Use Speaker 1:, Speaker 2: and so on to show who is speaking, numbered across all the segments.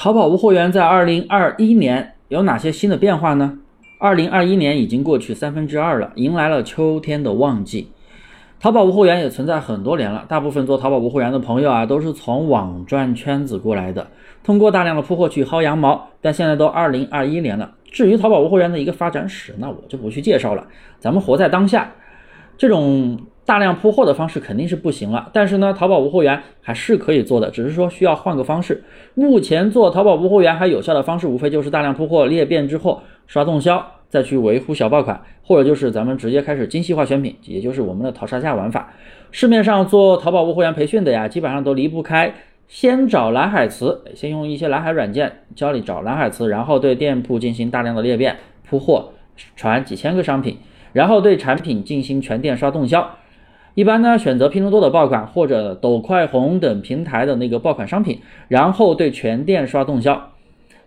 Speaker 1: 淘宝无货源在二零二一年有哪些新的变化呢？二零二一年已经过去三分之二了，迎来了秋天的旺季。淘宝无货源也存在很多年了，大部分做淘宝无货源的朋友啊，都是从网赚圈子过来的，通过大量的铺货去薅羊毛。但现在都二零二一年了，至于淘宝无货源的一个发展史，那我就不去介绍了。咱们活在当下，这种。大量铺货的方式肯定是不行了，但是呢，淘宝无货源还是可以做的，只是说需要换个方式。目前做淘宝无货源还有效的方式，无非就是大量铺货裂变之后刷动销，再去维护小爆款，或者就是咱们直接开始精细化选品，也就是我们的淘杀价玩法。市面上做淘宝无货源培训的呀，基本上都离不开先找蓝海词，先用一些蓝海软件教你找蓝海词，然后对店铺进行大量的裂变铺货，传几千个商品，然后对产品进行全店刷动销。一般呢，选择拼多多的爆款或者抖快红等平台的那个爆款商品，然后对全店刷动销。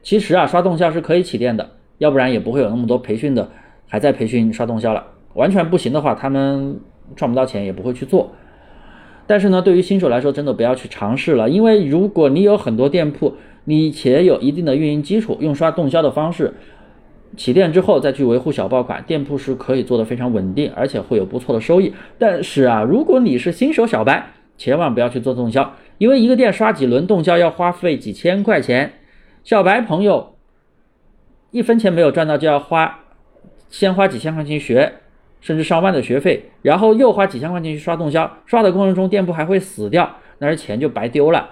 Speaker 1: 其实啊，刷动销是可以起店的，要不然也不会有那么多培训的还在培训刷动销了。完全不行的话，他们赚不到钱也不会去做。但是呢，对于新手来说，真的不要去尝试了，因为如果你有很多店铺，你且有一定的运营基础，用刷动销的方式。起店之后再去维护小爆款，店铺是可以做的非常稳定，而且会有不错的收益。但是啊，如果你是新手小白，千万不要去做动销，因为一个店刷几轮动销要花费几千块钱。小白朋友一分钱没有赚到，就要花先花几千块钱学，甚至上万的学费，然后又花几千块钱去刷动销，刷的过程中店铺还会死掉，那是钱就白丢了。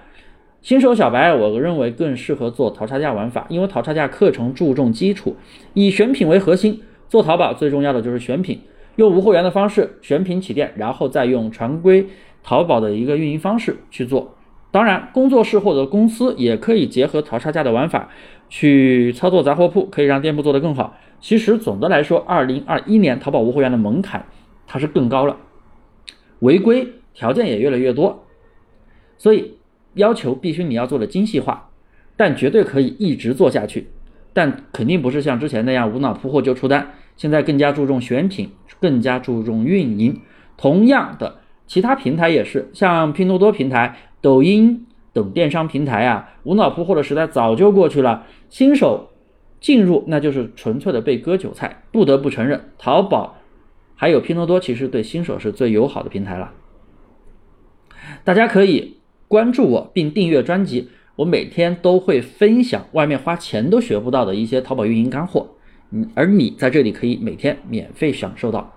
Speaker 1: 新手小白，我认为更适合做淘差价玩法，因为淘差价课程注重基础，以选品为核心。做淘宝最重要的就是选品，用无货源的方式选品起店，然后再用常规淘宝的一个运营方式去做。当然，工作室或者公司也可以结合淘差价的玩法去操作杂货铺，可以让店铺做得更好。其实总的来说，二零二一年淘宝无货源的门槛它是更高了，违规条件也越来越多，所以。要求必须你要做的精细化，但绝对可以一直做下去，但肯定不是像之前那样无脑铺货就出单。现在更加注重选品，更加注重运营。同样的，其他平台也是，像拼多多平台、抖音等电商平台啊，无脑铺货的时代早就过去了。新手进入那就是纯粹的被割韭菜。不得不承认，淘宝还有拼多多其实对新手是最友好的平台了。大家可以。关注我并订阅专辑，我每天都会分享外面花钱都学不到的一些淘宝运营干货，嗯，而你在这里可以每天免费享受到。